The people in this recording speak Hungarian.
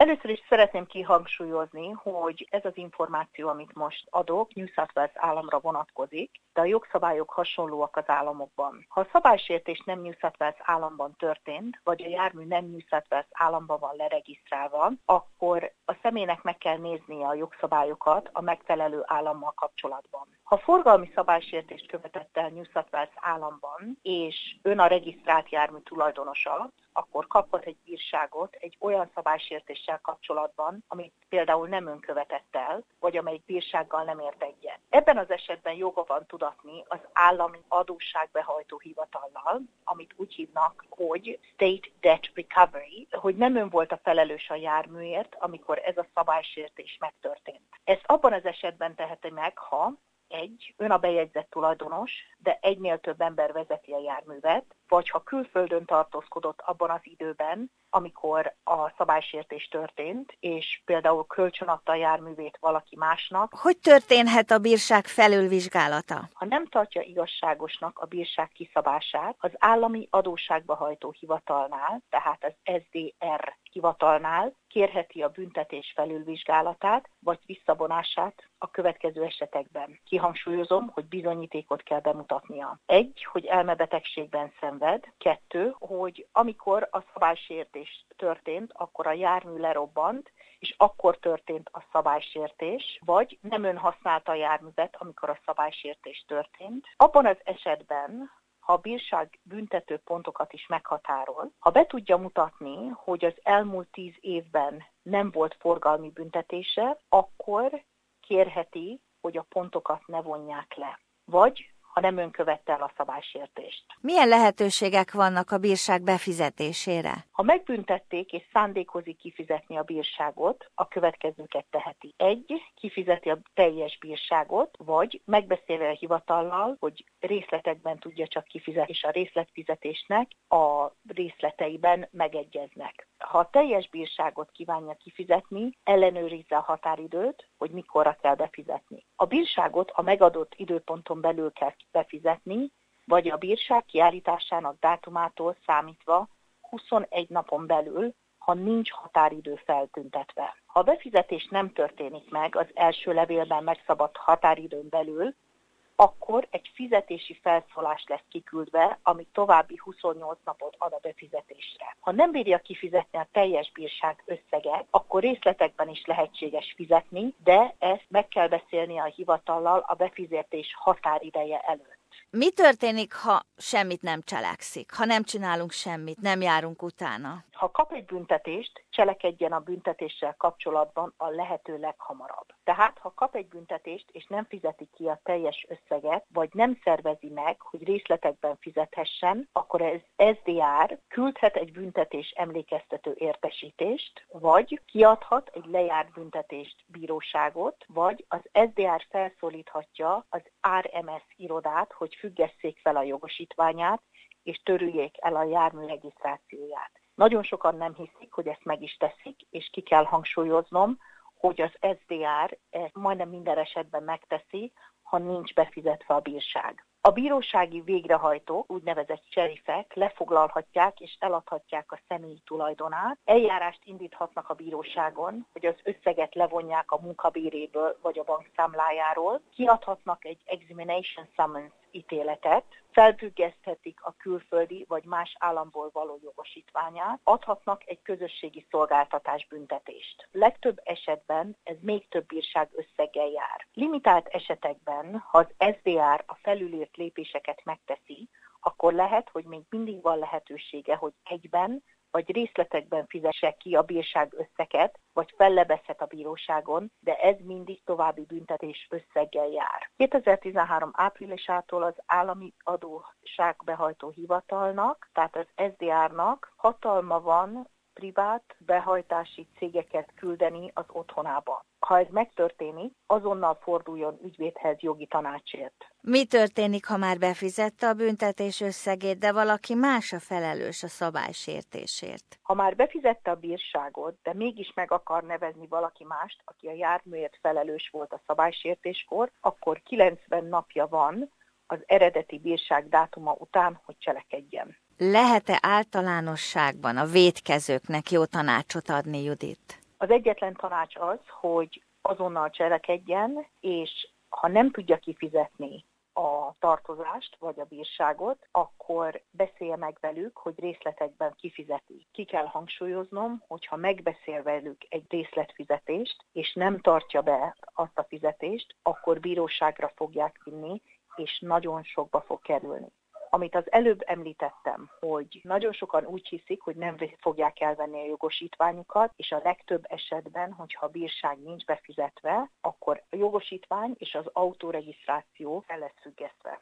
Először is szeretném kihangsúlyozni, hogy ez az információ, amit most adok, New South Wales államra vonatkozik, de a jogszabályok hasonlóak az államokban. Ha a szabálysértés nem New South Wales államban történt, vagy a jármű nem New South Wales államban van leregisztrálva, akkor a személynek meg kell néznie a jogszabályokat a megfelelő állammal kapcsolatban. Ha forgalmi szabálysértést követett el New South Wales államban, és ön a regisztrált jármű tulajdonosa, akkor kaphat egy bírságot egy olyan szabálysértéssel kapcsolatban, amit például nem ön követett el, vagy amelyik bírsággal nem ért egyet. Ebben az esetben joga van tudatni az állami adósságbehajtó hivatallal, amit úgy hívnak, hogy State Debt Recovery, hogy nem ön volt a felelős a járműért, amikor ez a szabálysértés megtörtént. Ezt abban az esetben teheti meg, ha egy, ön a bejegyzett tulajdonos, de egynél több ember vezeti a járművet, vagy ha külföldön tartózkodott abban az időben, amikor a szabálysértés történt, és például kölcsönadta a járművét valaki másnak. Hogy történhet a bírság felülvizsgálata? Ha nem tartja igazságosnak a bírság kiszabását, az állami adósságba hajtó hivatalnál, tehát az SDR hivatalnál kérheti a büntetés felülvizsgálatát vagy visszavonását a következő esetekben. Kihangsúlyozom, hogy bizonyítékot kell bemutatnia. Egy, hogy elmebetegségben szenved. Kettő, hogy amikor a szabálysértés történt, akkor a jármű lerobbant, és akkor történt a szabálysértés, vagy nem ön használta a járművet, amikor a szabálysértés történt. Abban az esetben, ha a bírság büntető pontokat is meghatároz, ha be tudja mutatni, hogy az elmúlt tíz évben nem volt forgalmi büntetése, akkor kérheti, hogy a pontokat ne vonják le. Vagy ha nem ön követte el a szabálysértést. Milyen lehetőségek vannak a bírság befizetésére? Ha megbüntették és szándékozik kifizetni a bírságot, a következőket teheti. Egy, kifizeti a teljes bírságot, vagy megbeszélve a hivatallal, hogy részletekben tudja csak kifizetni, és a részletfizetésnek a részleteiben megegyeznek. Ha a teljes bírságot kívánja kifizetni, ellenőrizze a határidőt, hogy mikorra kell befizetni. A bírságot a megadott időponton belül kell befizetni, vagy a bírság kiállításának dátumától számítva 21 napon belül, ha nincs határidő feltüntetve. Ha a befizetés nem történik meg az első levélben megszabott határidőn belül, akkor egy fizetési felszólás lesz kiküldve, ami további 28 napot ad a befizetésre. Ha nem bírja kifizetni a teljes bírság összeget, akkor részletekben is lehetséges fizetni, de ezt meg kell beszélni a hivatallal a befizetés határideje előtt. Mi történik, ha semmit nem cselekszik, ha nem csinálunk semmit, nem járunk utána? Ha kap egy büntetést, cselekedjen a büntetéssel kapcsolatban a lehető leghamarabb. Tehát, ha kap egy büntetést, és nem fizeti ki a teljes összeget, vagy nem szervezi meg, hogy részletekben fizethessen, akkor ez SDR küldhet egy büntetés emlékeztető értesítést, vagy kiadhat egy lejárt büntetést bíróságot, vagy az SDR felszólíthatja az RMS irodát, hogy függesszék fel a jogosítványát, és törüljék el a jármű regisztrációját. Nagyon sokan nem hiszik, hogy ezt meg is teszik, és ki kell hangsúlyoznom, hogy az SDR ezt majdnem minden esetben megteszi, ha nincs befizetve a bírság. A bírósági végrehajtók, úgynevezett cserifek lefoglalhatják és eladhatják a személyi tulajdonát, eljárást indíthatnak a bíróságon, hogy az összeget levonják a munkabéréből vagy a bankszámlájáról, kiadhatnak egy examination summons ítéletet, felfüggeszthetik a külföldi vagy más államból való jogosítványát, adhatnak egy közösségi szolgáltatás büntetést. Legtöbb esetben ez még több bírság összeggel jár. Limitált esetekben, ha az SDR a felülírt lépéseket megteszi, akkor lehet, hogy még mindig van lehetősége, hogy egyben vagy részletekben fizesse ki a bírság összeget, vagy fellebezhet a bíróságon, de ez mindig további büntetés összeggel jár. 2013 áprilisától az állami adóságbehajtó hivatalnak, tehát az SDR-nak hatalma van privát behajtási cégeket küldeni az otthonába. Ha ez megtörténik, azonnal forduljon ügyvédhez jogi tanácsért. Mi történik, ha már befizette a büntetés összegét, de valaki más a felelős a szabálysértésért? Ha már befizette a bírságot, de mégis meg akar nevezni valaki mást, aki a járműért felelős volt a szabálysértéskor, akkor 90 napja van az eredeti bírság dátuma után, hogy cselekedjen. Lehet-e általánosságban a védkezőknek jó tanácsot adni, Judit? Az egyetlen tanács az, hogy azonnal cselekedjen, és ha nem tudja kifizetni a tartozást vagy a bírságot, akkor beszélje meg velük, hogy részletekben kifizeti. Ki kell hangsúlyoznom, hogyha megbeszél velük egy részletfizetést, és nem tartja be azt a fizetést, akkor bíróságra fogják vinni, és nagyon sokba fog kerülni. Amit az előbb említettem, hogy nagyon sokan úgy hiszik, hogy nem fogják elvenni a jogosítványukat, és a legtöbb esetben, hogyha a bírság nincs befizetve, akkor a jogosítvány és az autóregisztráció fel lesz függesztve.